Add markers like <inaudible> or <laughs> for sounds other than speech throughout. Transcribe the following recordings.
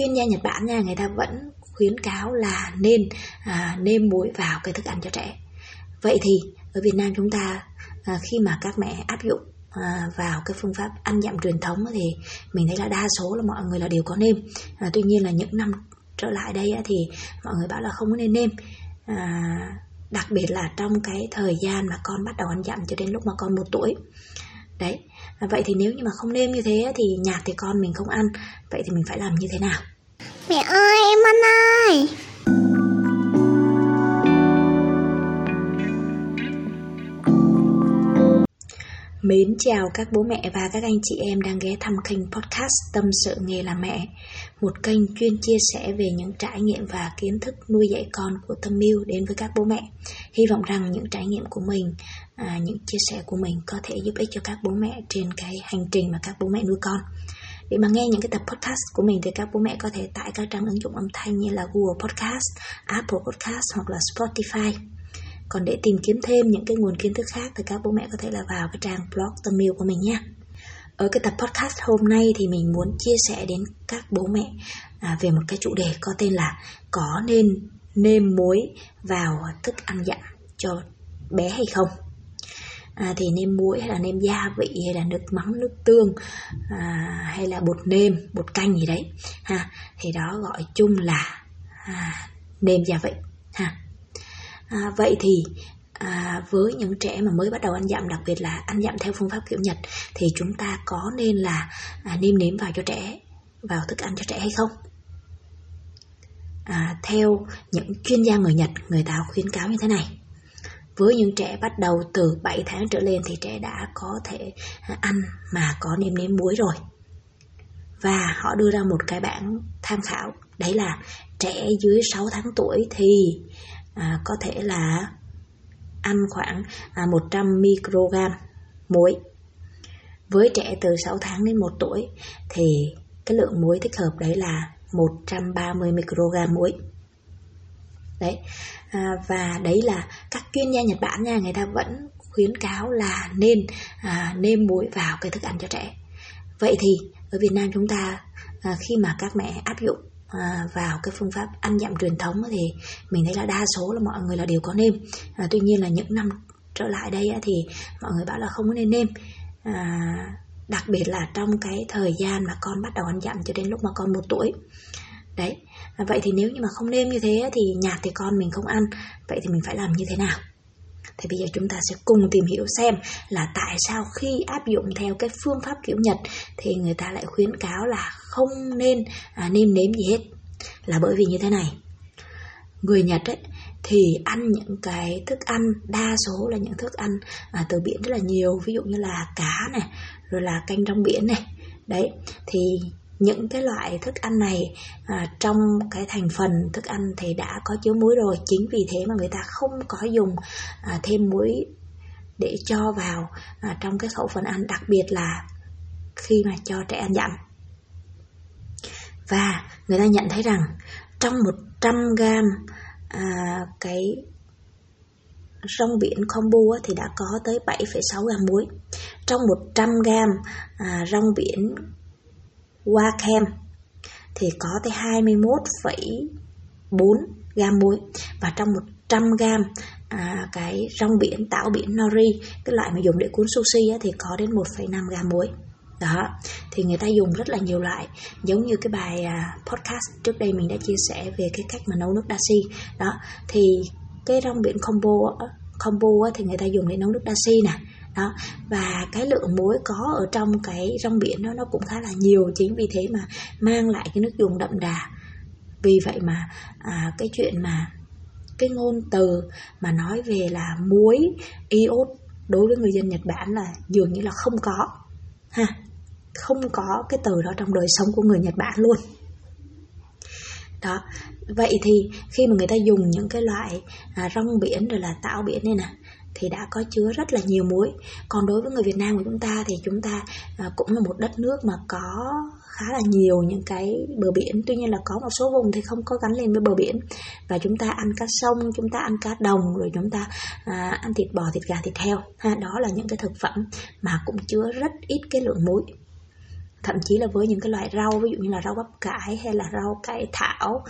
chuyên gia Nhật Bản nha người ta vẫn khuyến cáo là nên à, nêm muối vào cái thức ăn cho trẻ. Vậy thì ở Việt Nam chúng ta à, khi mà các mẹ áp dụng à, vào cái phương pháp ăn dặm truyền thống thì mình thấy là đa số là mọi người là đều có nêm. À, tuy nhiên là những năm trở lại đây á, thì mọi người bảo là không có nên nêm. À, đặc biệt là trong cái thời gian mà con bắt đầu ăn dặm cho đến lúc mà con một tuổi đấy à, vậy thì nếu như mà không nêm như thế thì nhạt thì con mình không ăn vậy thì mình phải làm như thế nào? Mẹ ơi em ăn ơi Mến chào các bố mẹ và các anh chị em đang ghé thăm kênh podcast Tâm sự nghề làm mẹ Một kênh chuyên chia sẻ về những trải nghiệm và kiến thức nuôi dạy con của Tâm Miu đến với các bố mẹ Hy vọng rằng những trải nghiệm của mình, à, những chia sẻ của mình có thể giúp ích cho các bố mẹ trên cái hành trình mà các bố mẹ nuôi con để mà nghe những cái tập podcast của mình thì các bố mẹ có thể tải các trang ứng dụng âm thanh như là Google Podcast, Apple Podcast hoặc là Spotify. Còn để tìm kiếm thêm những cái nguồn kiến thức khác thì các bố mẹ có thể là vào cái trang blog tâm yêu của mình nhé. Ở cái tập podcast hôm nay thì mình muốn chia sẻ đến các bố mẹ à, về một cái chủ đề có tên là có nên nêm muối vào thức ăn dặm cho bé hay không? À, thì nêm muối hay là nêm gia vị hay là nước mắm nước tương à, hay là bột nêm bột canh gì đấy ha. Thì đó gọi chung là à, nêm gia vị ha à, vậy thì à, với những trẻ mà mới bắt đầu ăn dặm đặc biệt là ăn dặm theo phương pháp kiểu nhật thì chúng ta có nên là à, nêm nếm vào cho trẻ vào thức ăn cho trẻ hay không à, theo những chuyên gia người nhật người ta khuyến cáo như thế này với những trẻ bắt đầu từ 7 tháng trở lên thì trẻ đã có thể ăn mà có nêm nếm muối rồi. Và họ đưa ra một cái bảng tham khảo, đấy là trẻ dưới 6 tháng tuổi thì à, có thể là ăn khoảng à, 100 microgram muối. Với trẻ từ 6 tháng đến 1 tuổi thì cái lượng muối thích hợp đấy là 130 microgram muối. Đấy, à, và đấy là các chuyên gia Nhật Bản nha người ta vẫn khuyến cáo là nên à, nêm muối vào cái thức ăn cho trẻ vậy thì ở Việt Nam chúng ta à, khi mà các mẹ áp dụng à, vào cái phương pháp ăn dặm truyền thống thì mình thấy là đa số là mọi người là đều có nêm. À, tuy nhiên là những năm trở lại đây thì mọi người bảo là không có nên nêm. À, đặc biệt là trong cái thời gian mà con bắt đầu ăn dặm cho đến lúc mà con một tuổi. Đấy à, vậy thì nếu như mà không nêm như thế thì nhạt thì con mình không ăn. Vậy thì mình phải làm như thế nào? Thì bây giờ chúng ta sẽ cùng tìm hiểu xem là tại sao khi áp dụng theo cái phương pháp kiểu Nhật thì người ta lại khuyến cáo là không nên à, nêm nếm gì hết. Là bởi vì như thế này. Người Nhật ấy thì ăn những cái thức ăn đa số là những thức ăn à, từ biển rất là nhiều. Ví dụ như là cá này rồi là canh trong biển này. Đấy thì những cái loại thức ăn này à, trong cái thành phần thức ăn thì đã có chứa muối rồi. Chính vì thế mà người ta không có dùng à, thêm muối để cho vào à, trong cái khẩu phần ăn đặc biệt là khi mà cho trẻ ăn dặm. Và người ta nhận thấy rằng trong 100 gram à, cái rong biển combo thì đã có tới 7,6 gram muối. Trong 100 gram à, rong biển Wacom thì có tới 21,4 gam muối và trong 100 gam à, cái rong biển tảo biển nori cái loại mà dùng để cuốn sushi á, thì có đến 1,5 gam muối. Đó thì người ta dùng rất là nhiều loại. Giống như cái bài à, podcast trước đây mình đã chia sẻ về cái cách mà nấu nước dashi. Đó thì cái rong biển combo combo thì người ta dùng để nấu nước dashi nè đó. Và cái lượng muối có ở trong cái rong biển đó nó cũng khá là nhiều chính vì thế mà mang lại cái nước dùng đậm đà. Vì vậy mà à, cái chuyện mà cái ngôn từ mà nói về là muối iốt đối với người dân Nhật Bản là dường như là không có ha không có cái từ đó trong đời sống của người Nhật Bản luôn. Đó. Vậy thì khi mà người ta dùng những cái loại à, rong biển rồi là tảo biển này nè thì đã có chứa rất là nhiều muối. Còn đối với người Việt Nam của chúng ta thì chúng ta à, cũng là một đất nước mà có khá là nhiều những cái bờ biển. Tuy nhiên là có một số vùng thì không có gắn liền với bờ biển. Và chúng ta ăn cá sông chúng ta ăn cá đồng rồi chúng ta à, ăn thịt bò thịt gà thịt heo. Ha đó là những cái thực phẩm mà cũng chứa rất ít cái lượng muối. Thậm chí là với những cái loại rau ví dụ như là rau bắp cải hay là rau cải thảo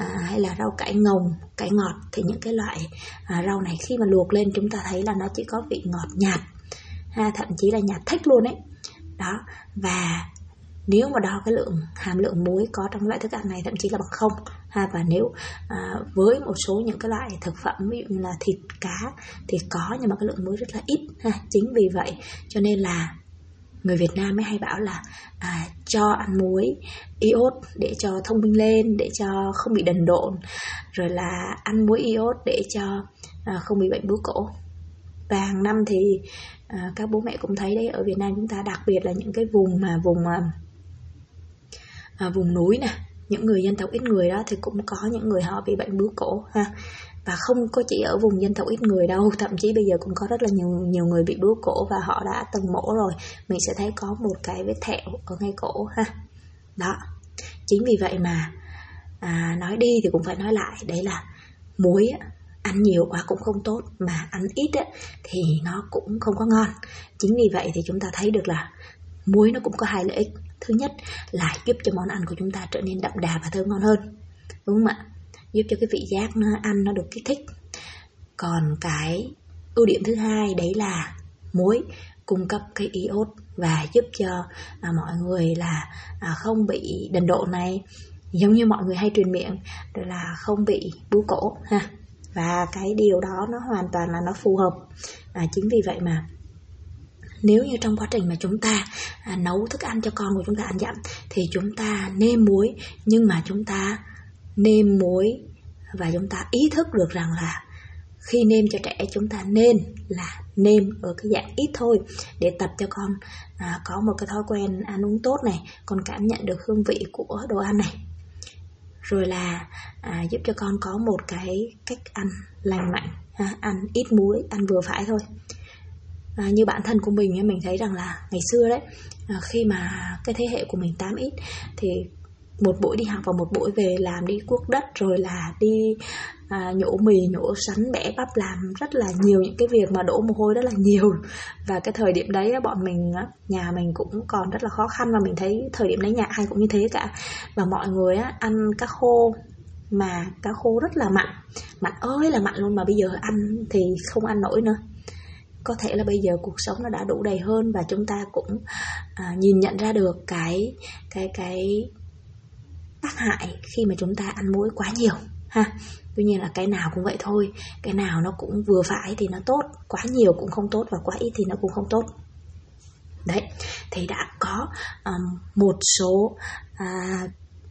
à, hay là rau cải ngồng cải ngọt thì những cái loại à, rau này khi mà luộc lên chúng ta thấy là nó chỉ có vị ngọt nhạt ha, thậm chí là nhạt thích luôn ấy. Đó và nếu mà đo cái lượng hàm lượng muối có trong loại thức ăn này thậm chí là bằng không ha và nếu à, với một số những cái loại thực phẩm ví dụ như là thịt cá thì có nhưng mà cái lượng muối rất là ít ha chính vì vậy cho nên là người Việt Nam mới hay bảo là à, cho ăn muối iốt để cho thông minh lên để cho không bị đần độn rồi là ăn muối iốt để cho à, không bị bệnh bướu cổ. Và hàng năm thì à, các bố mẹ cũng thấy đấy ở Việt Nam chúng ta đặc biệt là những cái vùng mà vùng à, à vùng núi nè những người dân tộc ít người đó thì cũng có những người họ bị bệnh bướu cổ ha và không có chỉ ở vùng dân tộc ít người đâu thậm chí bây giờ cũng có rất là nhiều nhiều người bị bướu cổ và họ đã từng mổ rồi. Mình sẽ thấy có một cái vết thẹo ở ngay cổ ha. Đó chính vì vậy mà à, nói đi thì cũng phải nói lại. Đấy là muối ăn nhiều quá cũng không tốt mà ăn ít á, thì nó cũng không có ngon. Chính vì vậy thì chúng ta thấy được là muối nó cũng có hai lợi ích. Thứ nhất là giúp cho món ăn của chúng ta trở nên đậm đà và thơm ngon hơn đúng không ạ? Giúp cho cái vị giác nó ăn nó được kích thích. Còn cái ưu điểm thứ hai đấy là muối cung cấp cái iốt và giúp cho à, mọi người là à, không bị đần độ này. Giống như mọi người hay truyền miệng là không bị bú cổ ha. Và cái điều đó nó hoàn toàn là nó phù hợp. À, chính vì vậy mà nếu như trong quá trình mà chúng ta à, nấu thức ăn cho con của chúng ta ăn dặm thì chúng ta nêm muối nhưng mà chúng ta nêm muối và chúng ta ý thức được rằng là khi nêm cho trẻ chúng ta nên là nêm ở cái dạng ít thôi để tập cho con à, có một cái thói quen ăn uống tốt này con cảm nhận được hương vị của đồ ăn này. Rồi là à, giúp cho con có một cái cách ăn lành mạnh à, ăn ít muối ăn vừa phải thôi. À, như bản thân của mình mình thấy rằng là ngày xưa đấy à, khi mà cái thế hệ của mình 8 ít thì một buổi đi học và một buổi về làm đi cuốc đất rồi là đi à, nhổ mì nhổ sắn bẻ bắp làm rất là nhiều những cái việc mà đổ mồ hôi rất là nhiều. Và cái thời điểm đấy bọn mình nhà mình cũng còn rất là khó khăn và mình thấy thời điểm đấy nhà ai cũng như thế cả. Và mọi người ăn cá khô mà cá khô rất là mặn. Mặn ơi là mặn luôn mà bây giờ ăn thì không ăn nổi nữa. Có thể là bây giờ cuộc sống nó đã đủ đầy hơn và chúng ta cũng à, nhìn nhận ra được cái cái cái tác hại khi mà chúng ta ăn muối quá nhiều ha? Tuy nhiên là cái nào cũng vậy thôi cái nào nó cũng vừa phải thì nó tốt quá nhiều cũng không tốt và quá ít thì nó cũng không tốt. Đấy thì đã có um, một số à,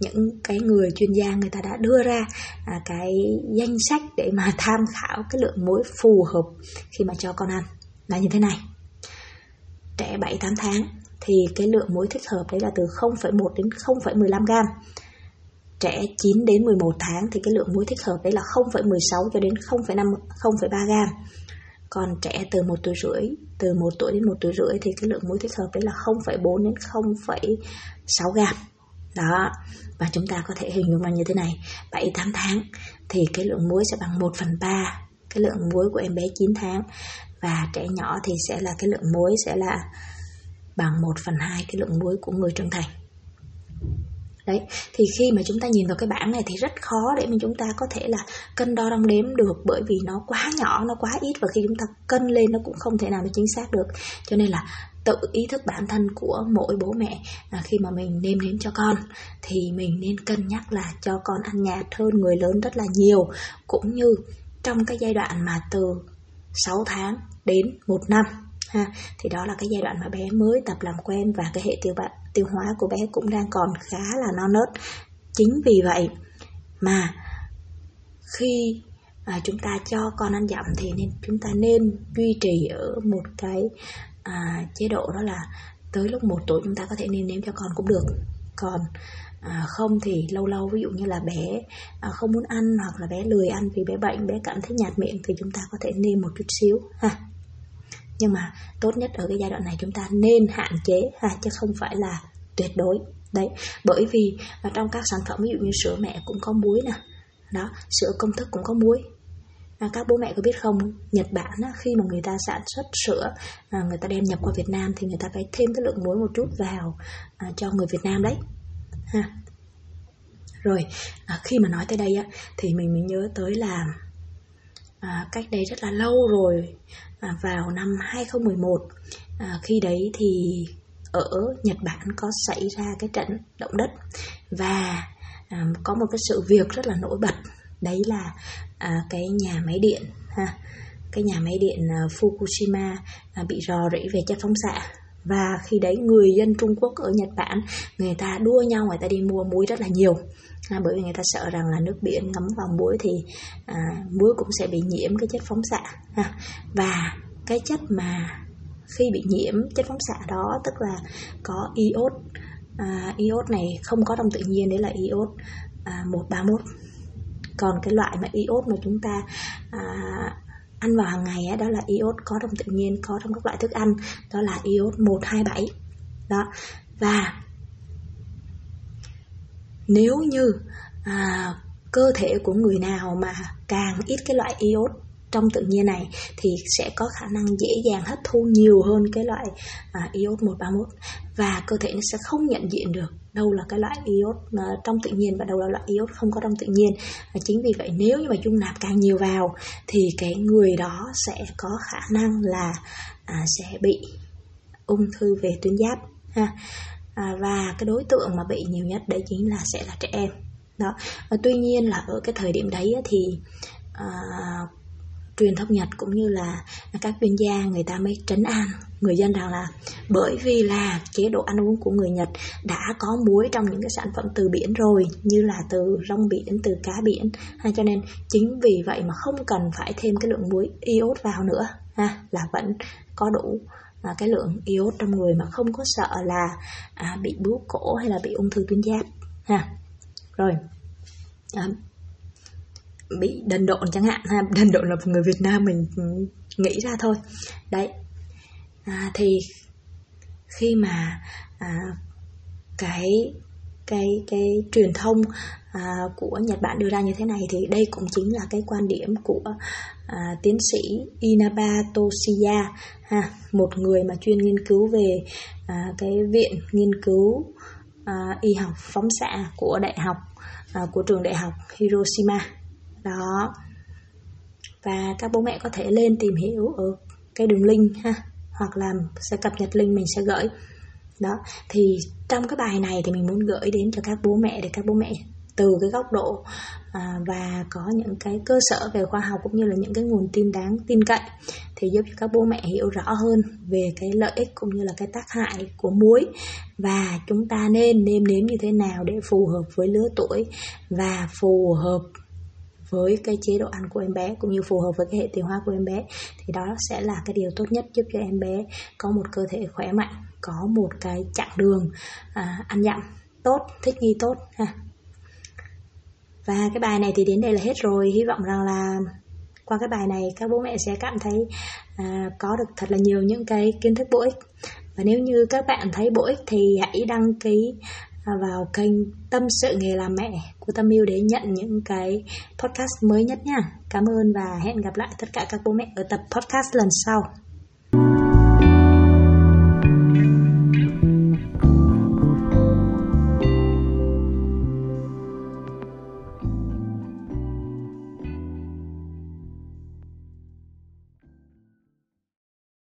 những cái người chuyên gia người ta đã đưa ra à, cái danh sách để mà <laughs> tham khảo cái lượng muối phù hợp khi mà cho con ăn. Là như thế này. Trẻ 7 8 tháng thì cái lượng muối thích hợp đấy là từ 0,1 đến 0,15 gram trẻ 9 đến 11 tháng thì cái lượng muối thích hợp đấy là 0,16 cho đến 0,5 0,3 gram. Còn trẻ từ 1 tuổi rưỡi, từ 1 tuổi đến 1 tuổi rưỡi thì cái lượng muối thích hợp đấy là 0,4 đến 0,6 gram. Đó, và chúng ta có thể hình dung là như thế này 7 8 tháng thì cái lượng muối sẽ bằng 1 phần 3 cái lượng muối của em bé 9 tháng Và trẻ nhỏ thì sẽ là cái lượng muối sẽ là bằng 1 phần 2 cái lượng muối của người trưởng thành đấy, thì khi mà chúng ta nhìn vào cái bảng này thì rất khó để mà chúng ta có thể là cân đo đong đếm được, bởi vì nó quá nhỏ, nó quá ít và khi chúng ta cân lên nó cũng không thể nào nó chính xác được. Cho nên là tự ý thức bản thân của mỗi bố mẹ là khi mà mình nêm nếm cho con thì mình nên cân nhắc là cho con ăn nhạt hơn, người lớn rất là nhiều. Cũng như trong cái giai đoạn mà từ 6 tháng đến 1 năm, ha, thì đó là cái giai đoạn mà bé mới tập làm quen và cái hệ tiêu bản tiêu hóa của bé cũng đang còn khá là non nớt. Chính vì vậy mà khi à, chúng ta cho con ăn dặm thì nên chúng ta nên duy trì ở một cái à, chế độ đó là tới lúc một tuổi chúng ta có thể nên nếm cho con cũng được. Còn à, không thì lâu lâu ví dụ như là bé à, không muốn ăn hoặc là bé lười ăn vì bé bệnh bé cảm thấy nhạt miệng thì chúng ta có thể nêm một chút xíu ha nhưng mà tốt nhất ở cái giai đoạn này chúng ta nên hạn chế ha chứ không phải là tuyệt đối. Đấy bởi vì trong các sản phẩm ví dụ như sữa mẹ cũng có muối nè đó sữa công thức cũng có muối. À, các bố mẹ có biết không Nhật Bản á, khi mà người ta sản xuất sữa à, người ta đem nhập qua Việt Nam thì người ta phải thêm cái lượng muối một chút vào à, cho người Việt Nam đấy ha. Rồi à, khi mà nói tới đây á thì mình mới nhớ tới là à, cách đây rất là lâu rồi à, vào năm 2011 à, khi đấy thì ở Nhật Bản có xảy ra cái trận động đất và à, có một cái sự việc rất là nổi bật. Đấy là à, cái nhà máy điện ha cái nhà máy điện à, Fukushima à, bị rò rỉ về chất phóng xạ. Và khi đấy người dân Trung Quốc ở Nhật Bản người ta đua nhau người ta đi mua muối rất là nhiều à, bởi vì người ta sợ rằng là nước biển ngấm vào muối thì à, muối cũng sẽ bị nhiễm cái chất phóng xạ à, và cái chất mà khi bị nhiễm chất phóng xạ đó tức là có iốt à, iốt này không có trong tự nhiên đấy là iốt à, 131 còn cái loại mà iốt mà chúng ta à, ăn vào hàng ngày ấy, đó là iốt có trong tự nhiên có trong các loại thức ăn đó là iốt 127 đó. Và nếu như à, cơ thể của người nào mà càng ít cái loại iốt trong tự nhiên này thì sẽ có khả năng dễ dàng hấp thu nhiều hơn cái loại à, iốt 131 và cơ thể nó sẽ không nhận diện được đâu là cái loại iốt à, trong tự nhiên và đâu là loại iốt không có trong tự nhiên. Và chính vì vậy nếu như mà dung nạp càng nhiều vào thì cái người đó sẽ có khả năng là à, sẽ bị ung thư về tuyến giáp ha à, và cái đối tượng mà bị nhiều nhất đấy chính là sẽ là trẻ em. Đó. Và tuy nhiên là ở cái thời điểm đấy thì à, truyền thông Nhật cũng như là các chuyên gia người ta mới trấn an người dân rằng là bởi vì là chế độ ăn uống của người Nhật đã có muối trong những cái sản phẩm từ biển rồi như là từ rong biển, từ cá biển ha, cho nên chính vì vậy mà không cần phải thêm cái lượng muối iốt vào nữa ha, là vẫn có đủ à, cái lượng iốt trong người mà không có sợ là à, bị bướu cổ hay là bị ung thư tuyến giáp ha. Rồi à, bị đần độn chẳng hạn ha đần độn là một người Việt Nam mình ừ, nghĩ ra thôi. Đấy à, thì khi mà à, cái cái cái truyền thông à, của Nhật Bản đưa ra như thế này thì đây cũng chính là cái quan điểm của à, tiến sĩ Inaba Toshiya ha một người mà chuyên nghiên cứu về à, cái viện nghiên cứu à, y học phóng xạ của đại học à, của trường đại học Hiroshima. Đó. Và các bố mẹ có thể lên tìm hiểu ở cái đường link ha hoặc là sẽ cập nhật link mình sẽ gửi đó thì trong cái bài này thì mình muốn gửi đến cho các bố mẹ để các bố mẹ từ cái góc độ à, và có những cái cơ sở về khoa học cũng như là những cái nguồn tin đáng tin cậy thì giúp cho các bố mẹ hiểu rõ hơn về cái lợi ích cũng như là cái tác hại của muối và chúng ta nên nêm nếm như thế nào để phù hợp với lứa tuổi và phù hợp với cái chế độ ăn của em bé cũng như phù hợp với cái hệ tiêu hóa của em bé thì đó sẽ là cái điều tốt nhất giúp cho em bé có một cơ thể khỏe mạnh có một cái chặng đường à, ăn dặm tốt thích nghi tốt ha và cái bài này thì đến đây là hết rồi hy vọng rằng là qua cái bài này các bố mẹ sẽ cảm thấy à, có được thật là nhiều những cái kiến thức bổ ích và nếu như các bạn thấy bổ ích thì hãy đăng ký à, vào kênh Tâm sự nghề làm mẹ của Tâm Yêu để nhận những cái podcast mới nhất nha. Cảm ơn và hẹn gặp lại tất cả các bố mẹ ở tập podcast lần sau.